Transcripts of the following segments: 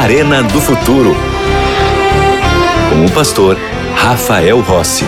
Arena do Futuro. Com o pastor Rafael Rossi.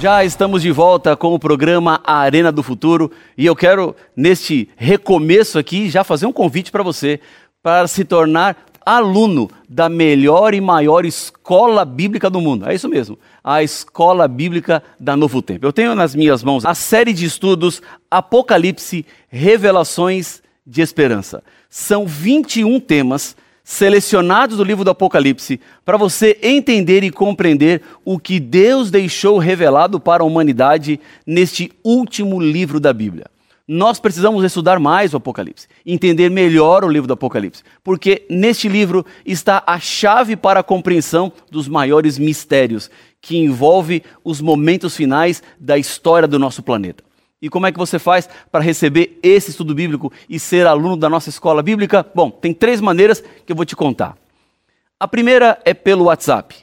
Já estamos de volta com o programa Arena do Futuro e eu quero, neste recomeço aqui, já fazer um convite para você para se tornar aluno da melhor e maior escola bíblica do mundo. É isso mesmo, a Escola Bíblica da Novo Tempo. Eu tenho nas minhas mãos a série de estudos Apocalipse, Revelações de Esperança. São 21 temas selecionados do livro do Apocalipse para você entender e compreender o que Deus deixou revelado para a humanidade neste último livro da Bíblia. Nós precisamos estudar mais o Apocalipse, entender melhor o livro do Apocalipse, porque neste livro está a chave para a compreensão dos maiores mistérios que envolve os momentos finais da história do nosso planeta. E como é que você faz para receber esse estudo bíblico e ser aluno da nossa escola bíblica? Bom, tem três maneiras que eu vou te contar. A primeira é pelo WhatsApp.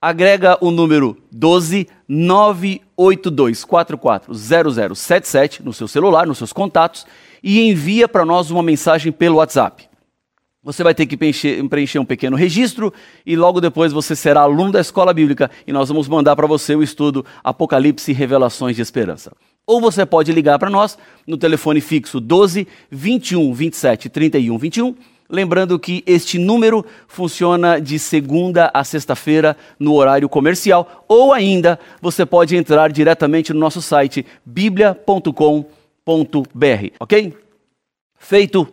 Agrega o número 12 982440077 no seu celular, nos seus contatos e envia para nós uma mensagem pelo WhatsApp. Você vai ter que preencher, preencher, um pequeno registro e logo depois você será aluno da escola bíblica e nós vamos mandar para você o estudo Apocalipse e Revelações de Esperança. Ou você pode ligar para nós no telefone fixo 12 21 27 31 21. Lembrando que este número funciona de segunda a sexta-feira no horário comercial, ou ainda você pode entrar diretamente no nosso site biblia.com.br, ok? Feito.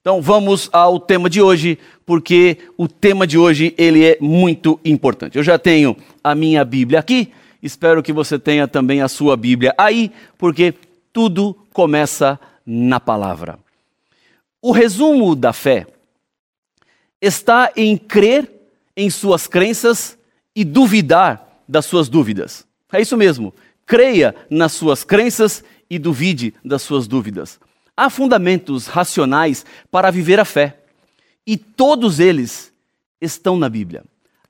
Então vamos ao tema de hoje, porque o tema de hoje ele é muito importante. Eu já tenho a minha Bíblia aqui Espero que você tenha também a sua Bíblia aí, porque tudo começa na palavra. O resumo da fé está em crer em suas crenças e duvidar das suas dúvidas. É isso mesmo. Creia nas suas crenças e duvide das suas dúvidas. Há fundamentos racionais para viver a fé, e todos eles estão na Bíblia.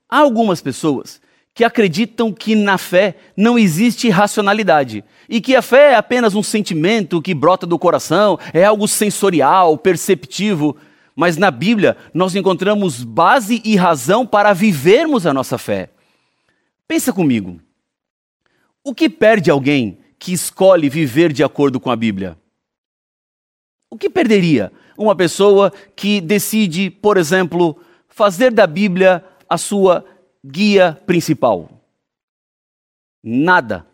Há algumas pessoas que acreditam que na fé não existe racionalidade e que a fé é apenas um sentimento que brota do coração, é algo sensorial, perceptivo. Mas na Bíblia nós encontramos base e razão para vivermos a nossa fé. Pensa comigo. O que perde alguém que escolhe viver de acordo com a Bíblia? O que perderia uma pessoa que decide, por exemplo, fazer da Bíblia a sua guia principal. Nada,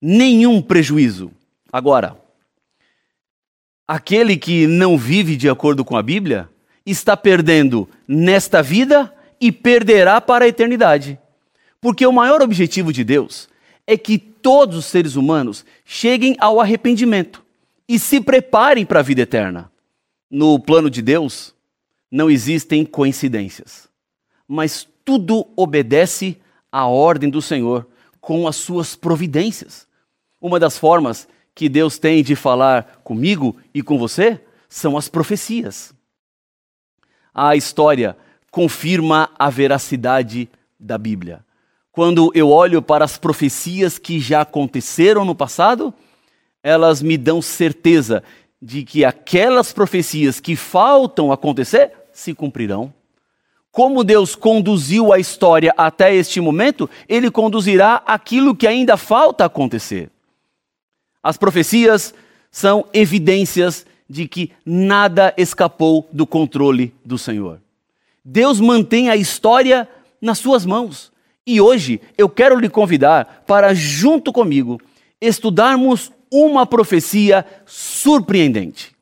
nenhum prejuízo. Agora, aquele que não vive de acordo com a Bíblia está perdendo nesta vida e perderá para a eternidade. Porque o maior objetivo de Deus é que todos os seres humanos cheguem ao arrependimento e se preparem para a vida eterna. No plano de Deus, não existem coincidências, mas tudo obedece à ordem do Senhor com as suas providências. Uma das formas que Deus tem de falar comigo e com você são as profecias. A história confirma a veracidade da Bíblia. Quando eu olho para as profecias que já aconteceram no passado, elas me dão certeza de que aquelas profecias que faltam acontecer se cumprirão como Deus conduziu a história até este momento, ele conduzirá aquilo que ainda falta acontecer. As profecias são evidências de que nada escapou do controle do Senhor. Deus mantém a história nas suas mãos. E hoje eu quero lhe convidar para, junto comigo, estudarmos uma profecia surpreendente.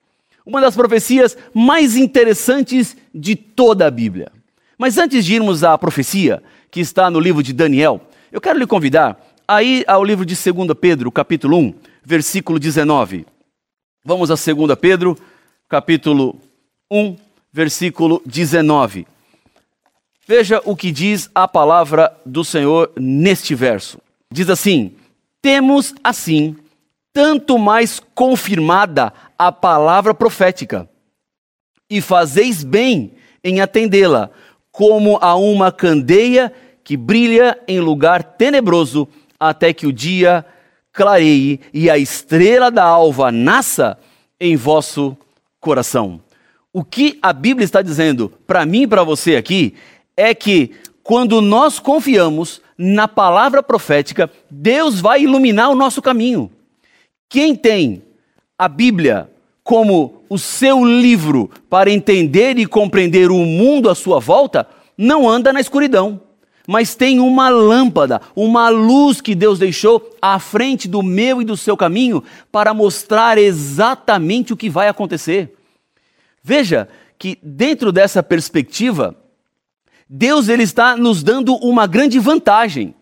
Uma das profecias mais interessantes de toda a Bíblia. Mas antes de irmos à profecia, que está no livro de Daniel, eu quero lhe convidar a ir ao livro de 2 Pedro, capítulo 1, versículo 19. Vamos a 2 Pedro, capítulo 1, versículo 19. Veja o que diz a palavra do Senhor neste verso. Diz assim: Temos assim tanto mais confirmada a palavra profética, e fazeis bem em atendê-la, como a uma candeia que brilha em lugar tenebroso até que o dia clareie e a estrela da alva nasça em vosso coração. O que a Bíblia está dizendo para mim e para você aqui é que quando nós confiamos na palavra profética, Deus vai iluminar o nosso caminho. Quem tem a Bíblia como o seu livro para entender e compreender o mundo à sua volta, não anda na escuridão, mas tem uma lâmpada, uma luz que Deus deixou à frente do meu e do seu caminho para mostrar exatamente o que vai acontecer. Veja que dentro dessa perspectiva, Deus ele está nos dando uma grande vantagem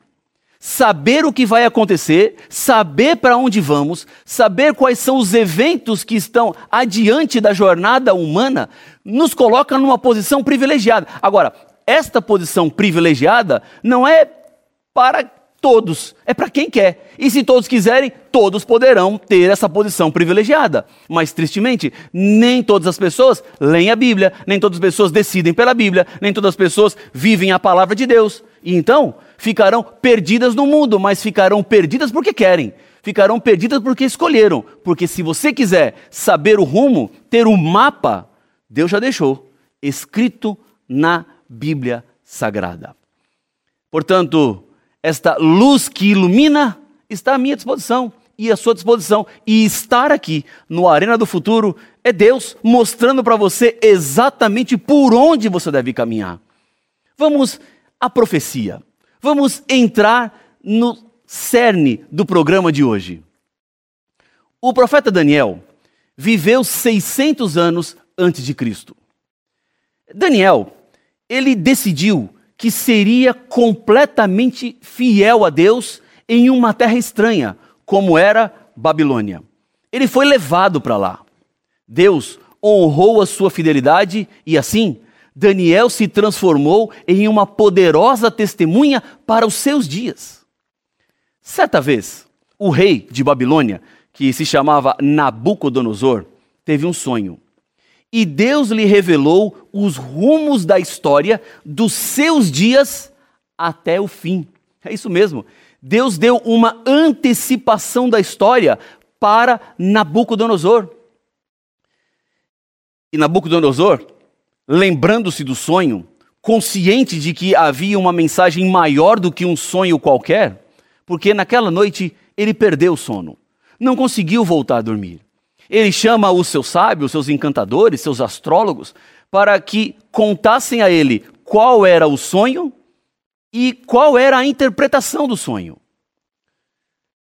saber o que vai acontecer, saber para onde vamos, saber quais são os eventos que estão adiante da jornada humana, nos coloca numa posição privilegiada. Agora, esta posição privilegiada não é para todos, é para quem quer. E se todos quiserem, todos poderão ter essa posição privilegiada. Mas, tristemente, nem todas as pessoas leem a Bíblia, nem todas as pessoas decidem pela Bíblia, nem todas as pessoas vivem a palavra de Deus. E então, ficarão perdidas no mundo, mas ficarão perdidas porque querem. Ficarão perdidas porque escolheram. Porque se você quiser saber o rumo, ter o um mapa, Deus já deixou escrito na Bíblia Sagrada. Portanto, esta luz que ilumina está à minha disposição e à sua disposição. E estar aqui no Arena do Futuro é Deus mostrando para você exatamente por onde você deve caminhar. Vamos à profecia. Vamos entrar no cerne do programa de hoje. O profeta Daniel viveu 600 anos antes de Cristo. Daniel, ele decidiu que seria completamente fiel a Deus em uma terra estranha, como era Babilônia. Ele foi levado para lá. Deus honrou a sua fidelidade e assim Daniel se transformou em uma poderosa testemunha para os seus dias. Certa vez, o rei de Babilônia, que se chamava Nabucodonosor, teve um sonho. E Deus lhe revelou os rumos da história dos seus dias até o fim. É isso mesmo. Deus deu uma antecipação da história para Nabucodonosor. E Nabucodonosor lembrando-se do sonho, consciente de que havia uma mensagem maior do que um sonho qualquer, porque naquela noite ele perdeu o sono, não conseguiu voltar a dormir. Ele chama os seus sábios, seus encantadores, seus astrólogos, para que contassem a ele qual era o sonho e qual era a interpretação do sonho.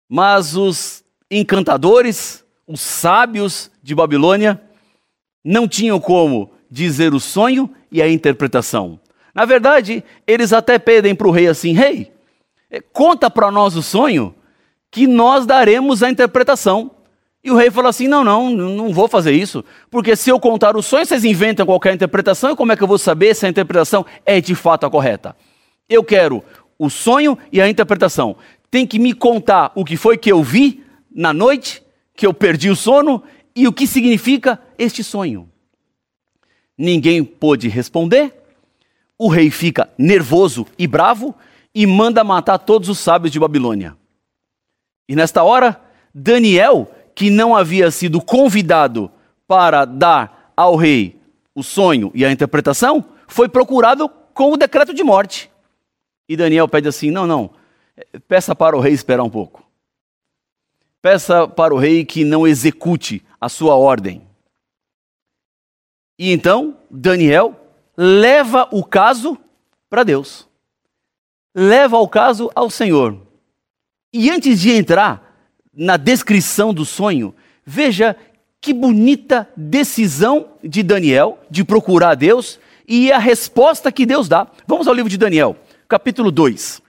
Mas os encantadores, os sábios de Babilônia, não tinham como dizer o sonho e a interpretação. Na verdade, eles até pedem para o rei assim: Rei, conta para nós o sonho, que nós daremos a interpretação. E o rei fala assim: Não, não, não vou fazer isso, porque se eu contar o sonho, vocês inventam qualquer interpretação, e como é que eu vou saber se a interpretação é de fato a correta? Eu quero o sonho e a interpretação. Tem que me contar o que foi que eu vi na noite, que eu perdi o sono, e o que significa este sonho. Ninguém pôde responder. O rei fica nervoso e bravo e manda matar todos os sábios de Babilônia. E nesta hora, Daniel, que não havia sido convidado para dar ao rei o sonho e a interpretação, foi procurado com o decreto de morte. E Daniel pede assim: não, não, peça para o rei esperar um pouco. Peça para o rei que não execute a sua ordem. E então Daniel leva o caso para Deus. Leva o caso ao Senhor. E antes de entrar na descrição do sonho, veja que bonita decisão de Daniel de procurar Deus e a resposta que Deus dá. Vamos ao livro de Daniel, capítulo 2.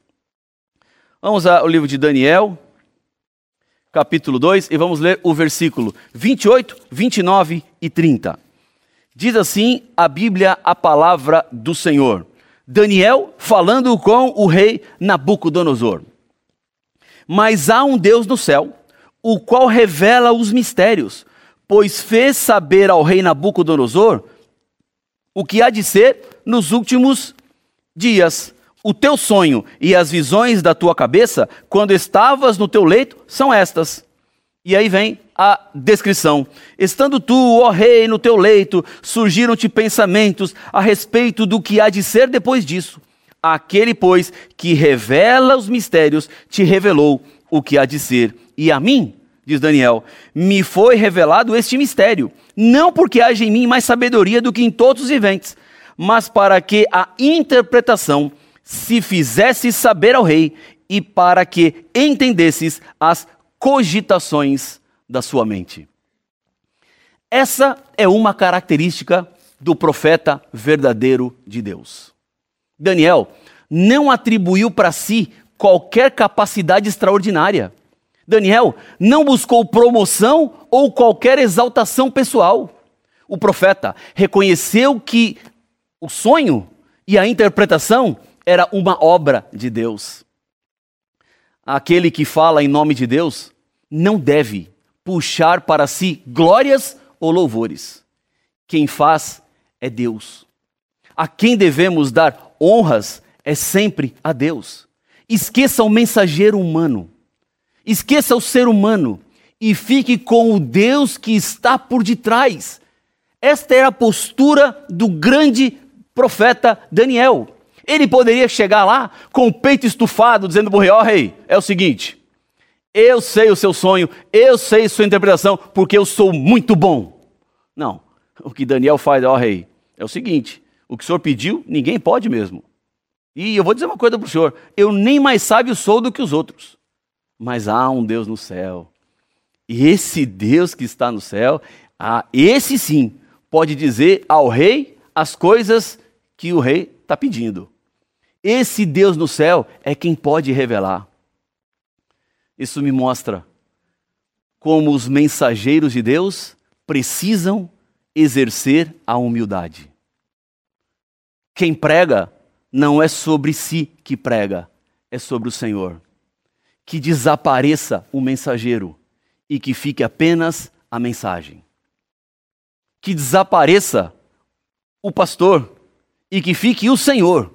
Vamos ao livro de Daniel, capítulo 2, e vamos ler o versículo 28, 29 e 30. Diz assim a Bíblia, a palavra do Senhor. Daniel falando com o rei Nabucodonosor. Mas há um Deus no céu, o qual revela os mistérios, pois fez saber ao rei Nabucodonosor o que há de ser nos últimos dias. O teu sonho e as visões da tua cabeça, quando estavas no teu leito, são estas. E aí vem a descrição. Estando tu, ó rei, no teu leito, surgiram-te pensamentos a respeito do que há de ser depois disso. Aquele, pois, que revela os mistérios, te revelou o que há de ser. E a mim, diz Daniel, me foi revelado este mistério, não porque haja em mim mais sabedoria do que em todos os viventes, mas para que a interpretação se fizesse saber ao rei e para que entendesses as cogitações da sua mente. Essa é uma característica do profeta verdadeiro de Deus. Daniel não atribuiu para si qualquer capacidade extraordinária. Daniel não buscou promoção ou qualquer exaltação pessoal. O profeta reconheceu que o sonho e a interpretação era uma obra de Deus. Aquele que fala em nome de Deus não deve puxar para si glórias ou louvores. Quem faz é Deus. A quem devemos dar honras é sempre a Deus. Esqueça o mensageiro humano. Esqueça o ser humano e fique com o Deus que está por detrás. Esta era a postura do grande profeta Daniel. Ele poderia chegar lá com o peito estufado, dizendo para o rei: Ó rei, é o seguinte, eu sei o seu sonho, eu sei sua interpretação, porque eu sou muito bom. Não, o que Daniel faz, ó rei, é o seguinte: o que o senhor pediu, ninguém pode mesmo. E eu vou dizer uma coisa para o senhor: eu nem mais sábio sou do que os outros, mas há um Deus no céu. E esse Deus que está no céu, ah, esse sim, pode dizer ao rei as coisas que o rei está pedindo. Esse Deus no céu é quem pode revelar. Isso me mostra como os mensageiros de Deus precisam exercer a humildade. Quem prega não é sobre si que prega, é sobre o Senhor. Que desapareça o mensageiro e que fique apenas a mensagem. Que desapareça o pastor e que fique o Senhor.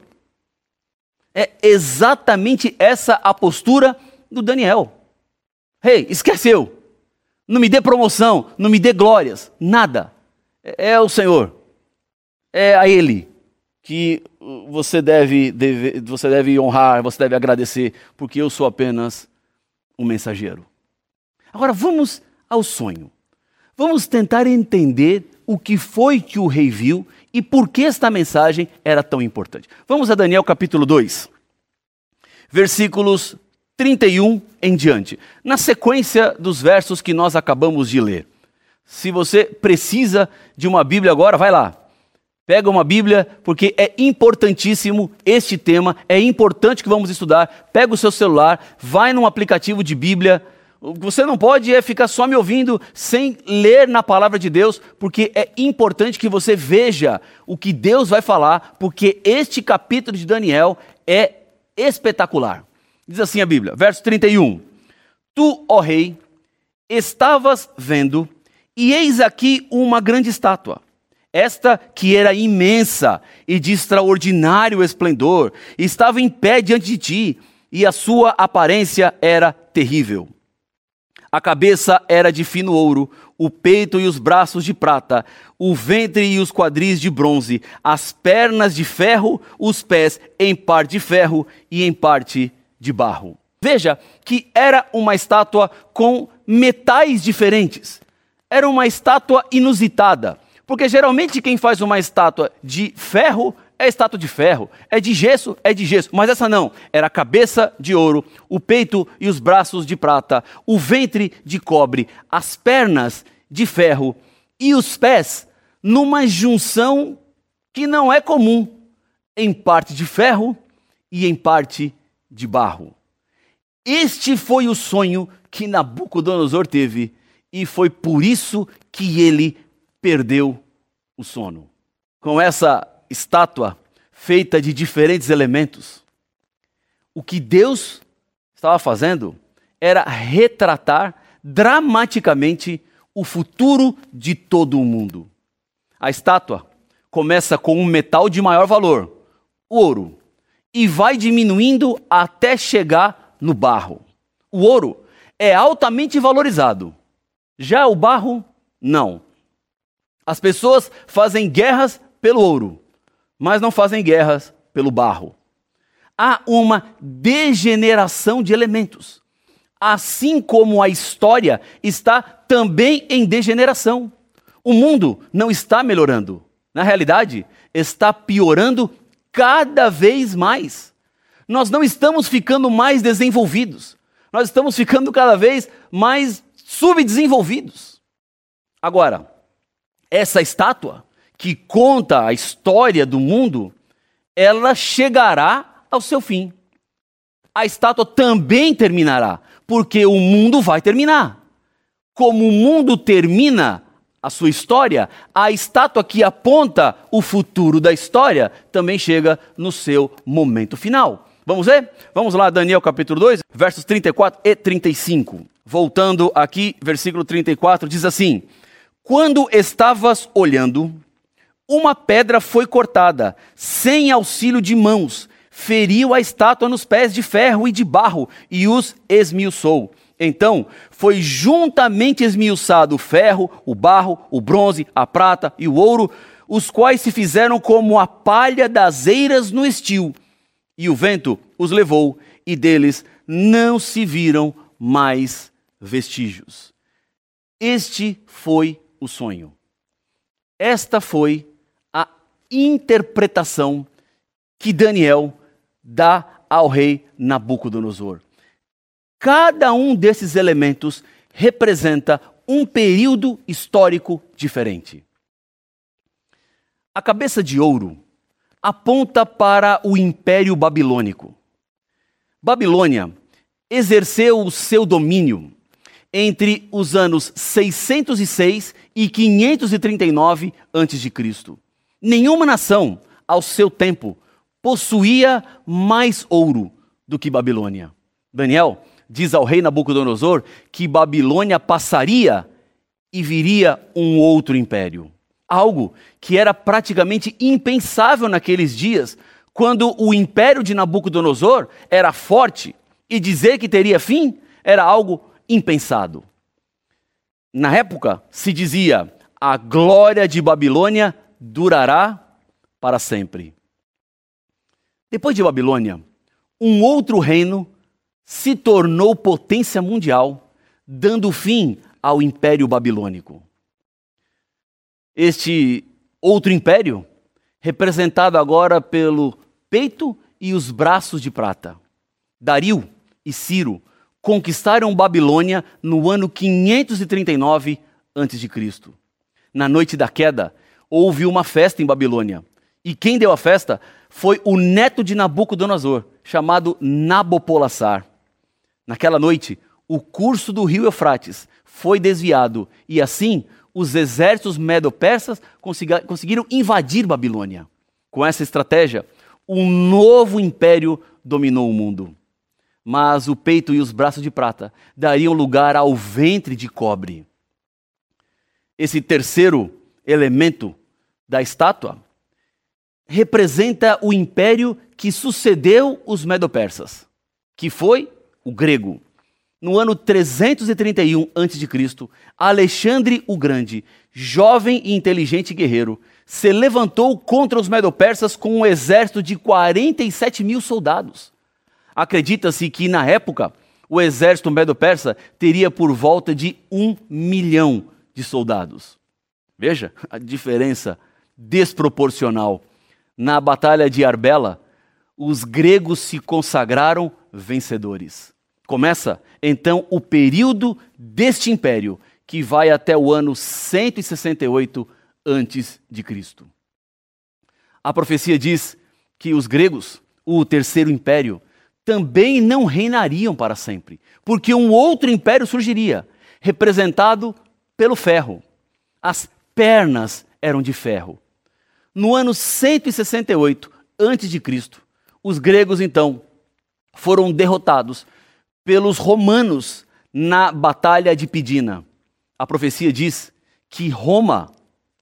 É exatamente essa a postura do Daniel. Rei, hey, esqueceu. Não me dê promoção, não me dê glórias, nada. É, é o Senhor. É a Ele que você deve, deve, você deve honrar, você deve agradecer, porque eu sou apenas um mensageiro. Agora vamos ao sonho. Vamos tentar entender o que foi que o rei viu e por que esta mensagem era tão importante. Vamos a Daniel capítulo 2, versículos 31 em diante, na sequência dos versos que nós acabamos de ler. Se você precisa de uma Bíblia agora, vai lá. Pega uma Bíblia, porque é importantíssimo este tema, é importante que vamos estudar. Pega o seu celular, vai num aplicativo de Bíblia, você não pode é ficar só me ouvindo sem ler na palavra de Deus, porque é importante que você veja o que Deus vai falar, porque este capítulo de Daniel é espetacular. Diz assim a Bíblia, verso 31. Tu, ó rei, estavas vendo, e eis aqui uma grande estátua. Esta que era imensa e de extraordinário esplendor, estava em pé diante de ti, e a sua aparência era terrível. A cabeça era de fino ouro, o peito e os braços de prata, o ventre e os quadris de bronze, as pernas de ferro, os pés em parte de ferro e em parte de barro. Veja que era uma estátua com metais diferentes. Era uma estátua inusitada, porque geralmente quem faz uma estátua de ferro é estátua de ferro, é de gesso, é de gesso. Mas essa não, era a cabeça de ouro, o peito e os braços de prata, o ventre de cobre, as pernas de ferro e os pés numa junção que não é comum, em parte de ferro e em parte de barro. Este foi o sonho que Nabucodonosor teve e foi por isso que ele perdeu o sono. Com essa estátua feita de diferentes elementos. O que Deus estava fazendo era retratar dramaticamente o futuro de todo o mundo. A estátua começa com um metal de maior valor, o ouro, e vai diminuindo até chegar no barro. O ouro é altamente valorizado. Já o barro, não. As pessoas fazem guerras pelo ouro, mas não fazem guerras pelo barro. Há uma degeneração de elementos. Assim como a história está também em degeneração. O mundo não está melhorando. Na realidade, está piorando cada vez mais. Nós não estamos ficando mais desenvolvidos. Nós estamos ficando cada vez mais subdesenvolvidos. Agora, essa estátua que conta a história do mundo, ela chegará ao seu fim. A estátua também terminará, porque o mundo vai terminar. Como o mundo termina a sua história, a estátua que aponta o futuro da história também chega no seu momento final. Vamos ver? Vamos lá, Daniel capítulo 2, versos 34 e 35. Voltando aqui, versículo 34 diz assim: Quando estavas olhando, uma pedra foi cortada, sem auxílio de mãos, feriu a estátua nos pés de ferro e de barro e os esmiuçou. Então foi juntamente esmiuçado o ferro, o barro, o bronze, a prata e o ouro, os quais se fizeram como a palha das eiras no estio. E o vento os levou, e deles não se viram mais vestígios. Este foi o sonho. Esta foi interpretação que Daniel dá ao rei Nabucodonosor. Cada um desses elementos representa um período histórico diferente. A cabeça de ouro aponta para o Império Babilônico. Babilônia exerceu o seu domínio entre os anos 606 e 539 a.C. Nenhuma nação, ao seu tempo, possuía mais ouro do que Babilônia. Daniel diz ao rei Nabucodonosor que Babilônia passaria e viria um outro império. Algo que era praticamente impensável naqueles dias, quando o império de Nabucodonosor era forte e dizer que teria fim era algo impensado. Na época se dizia: a glória de Babilônia durará para sempre. Depois de Babilônia, um outro reino se tornou potência mundial, dando fim ao Império Babilônico. Este outro império, representado agora pelo peito e os braços de prata. Dario e Ciro conquistaram Babilônia no ano 539 a.C. Na noite da queda, houve uma festa em Babilônia. E quem deu a festa foi o neto de Nabucodonosor, chamado Nabopolassar. Naquela noite, o curso do rio Eufrates foi desviado e assim os exércitos medo-persas conseguiram invadir Babilônia. Com essa estratégia, um novo império dominou o mundo. Mas o peito e os braços de prata dariam lugar ao ventre de cobre. Esse terceiro elemento da estátua representa o império que sucedeu os medo-persas, que foi o grego. No ano 331 a.C., Alexandre o Grande, jovem e inteligente guerreiro, se levantou contra os medo-persas com um exército de 47 mil soldados. Acredita-se que, na época, o exército medo-persa teria por volta de um milhão de soldados. Veja a diferença desproporcional. Na batalha de Arbela, os gregos se consagraram vencedores. Começa então o período deste império, que vai até o ano 168 antes de Cristo. A profecia diz que os gregos, o terceiro império, também não reinariam para sempre, porque um outro império surgiria, representado pelo ferro. As pernas eram de ferro. No ano 168 a.C., os gregos então foram derrotados pelos romanos na batalha de Pidina. A profecia diz que Roma,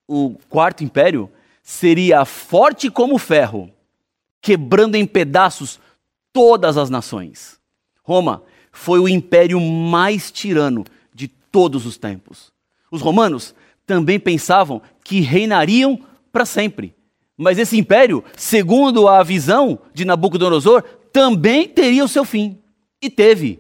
o quarto império, seria forte como ferro, quebrando em pedaços todas as nações. Roma foi o império mais tirano de todos os tempos. Os romanos também pensavam que reinariam para sempre. Mas esse império, segundo a visão de Nabucodonosor, também teria o seu fim. E teve.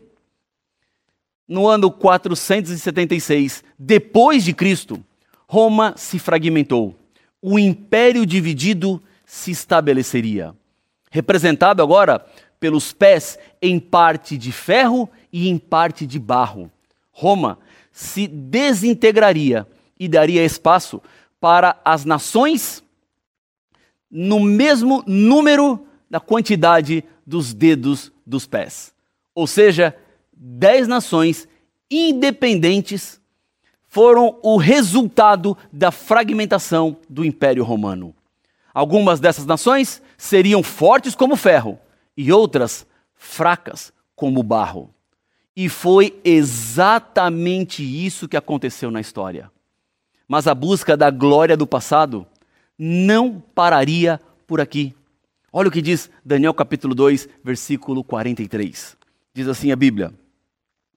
No ano 476 depois de Cristo, Roma se fragmentou. O império dividido se estabeleceria, representado agora pelos pés em parte de ferro e em parte de barro. Roma se desintegraria e daria espaço para as nações no mesmo número da quantidade dos dedos dos pés. Ou seja, dez nações independentes foram o resultado da fragmentação do Império Romano. Algumas dessas nações seriam fortes como ferro e outras fracas como barro. E foi exatamente isso que aconteceu na história. Mas a busca da glória do passado não pararia por aqui. Olha o que diz Daniel capítulo 2, versículo 43. Diz assim a Bíblia: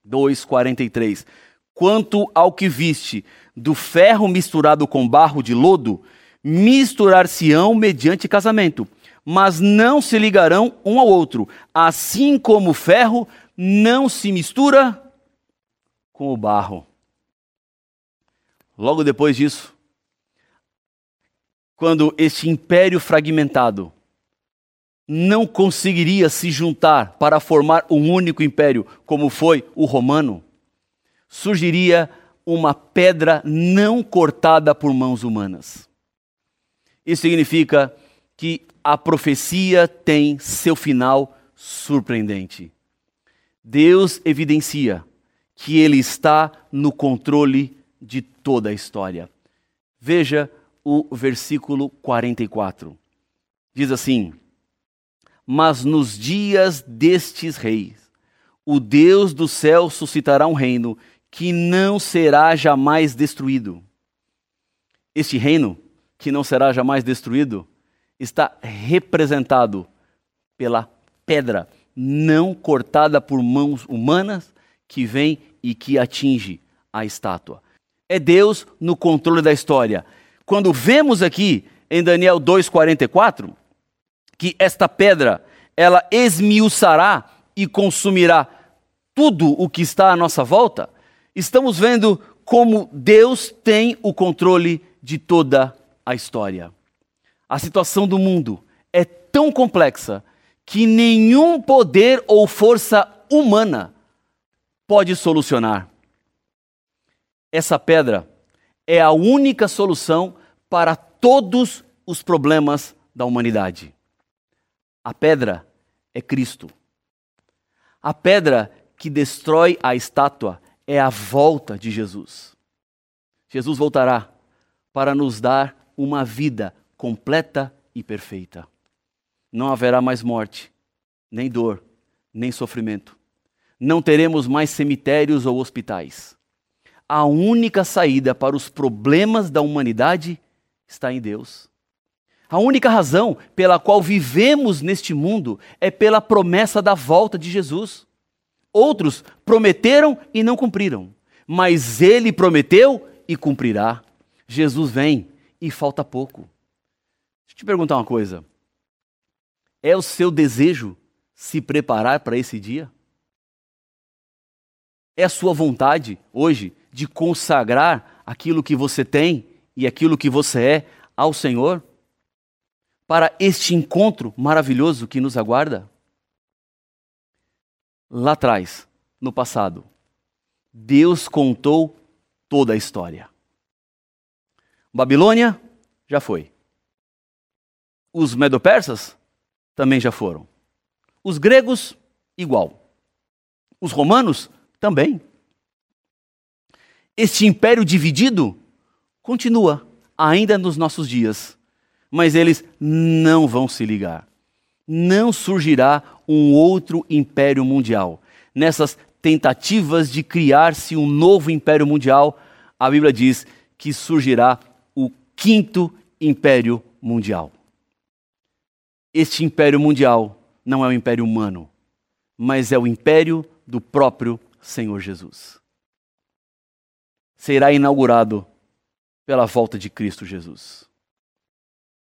2:43. Quanto ao que viste do ferro misturado com barro de lodo, misturar-se-ão mediante casamento, mas não se ligarão um ao outro, assim como o ferro não se mistura com o barro. Logo depois disso, quando este império fragmentado não conseguiria se juntar para formar um único império, como foi o romano, surgiria uma pedra não cortada por mãos humanas. Isso significa que a profecia tem seu final surpreendente. Deus evidencia que Ele está no controle de toda a história. Veja o versículo 44. Diz assim: mas nos dias destes reis, o Deus do céu suscitará um reino que não será jamais destruído. Este reino, que não será jamais destruído, está representado pela pedra não cortada por mãos humanas que vem e que atinge a estátua. É Deus no controle da história. Quando vemos aqui em Daniel 2:44, que esta pedra ela esmiuçará e consumirá tudo o que está à nossa volta, estamos vendo como Deus tem o controle de toda a história. A situação do mundo é tão complexa que nenhum poder ou força humana pode solucionar. Essa pedra é a única solução para todos os problemas da humanidade. A pedra é Cristo. A pedra que destrói a estátua é a volta de Jesus. Jesus voltará para nos dar uma vida completa e perfeita. Não haverá mais morte, nem dor, nem sofrimento. Não teremos mais cemitérios ou hospitais. A única saída para os problemas da humanidade está em Deus. A única razão pela qual vivemos neste mundo é pela promessa da volta de Jesus. Outros prometeram e não cumpriram, mas ele prometeu e cumprirá. Jesus vem e falta pouco. Te perguntar uma coisa. É o seu desejo se preparar para esse dia? É a sua vontade hoje de consagrar aquilo que você tem e aquilo que você é ao Senhor? para este encontro maravilhoso que nos aguarda? Lá atrás, no passado, Deus contou toda a história. Babilônia já foi. Os medopersas também já foram. Os gregos, igual. Os romanos também. Este império dividido continua ainda nos nossos dias mas eles não vão se ligar. Não surgirá um outro império mundial. Nessas tentativas de criar-se um novo império mundial, a Bíblia diz que surgirá o quinto império mundial. Este império mundial não é o império humano, mas é o império do próprio Senhor Jesus. Será inaugurado pela volta de Cristo Jesus.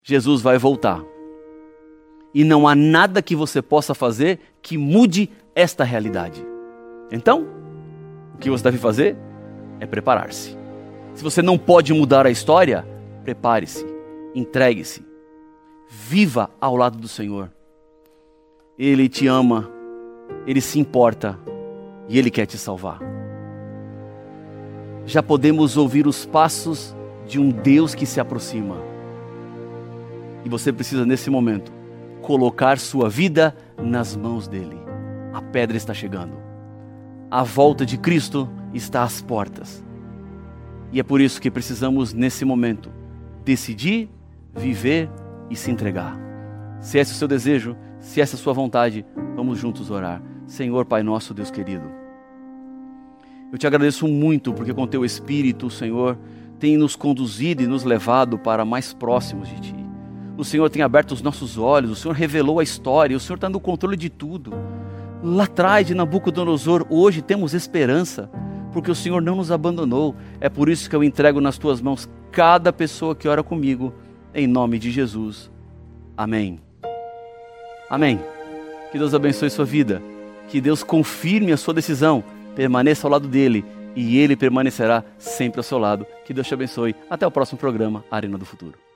Jesus vai voltar. E não há nada que você possa fazer que mude esta realidade. Então, o que você deve fazer é preparar-se. Se você não pode mudar a história, prepare-se, entregue-se, viva ao lado do Senhor. Ele te ama, ele se importa e ele quer te salvar. Já podemos ouvir os passos de um Deus que se aproxima. E você precisa, nesse momento, colocar sua vida nas mãos dele. A pedra está chegando. A volta de Cristo está às portas. E é por isso que precisamos, nesse momento, decidir, viver e se entregar. Se esse é o seu desejo, se essa é a sua vontade, vamos juntos orar. Senhor, Pai nosso, Deus querido, eu te agradeço muito porque com teu Espírito, Senhor, tem nos conduzido e nos levado para mais próximos de Ti. O Senhor tem aberto os nossos olhos, o Senhor revelou a história, o Senhor está no controle de tudo. Lá atrás de Nabucodonosor, hoje temos esperança, porque o Senhor não nos abandonou. É por isso que eu entrego nas tuas mãos cada pessoa que ora comigo, em nome de Jesus. Amém. Amém. Que Deus abençoe sua vida. Que Deus confirme a sua decisão. Permaneça ao lado dele e ele permanecerá sempre ao seu lado. Que Deus te abençoe. Até o próximo programa, Arena do Futuro.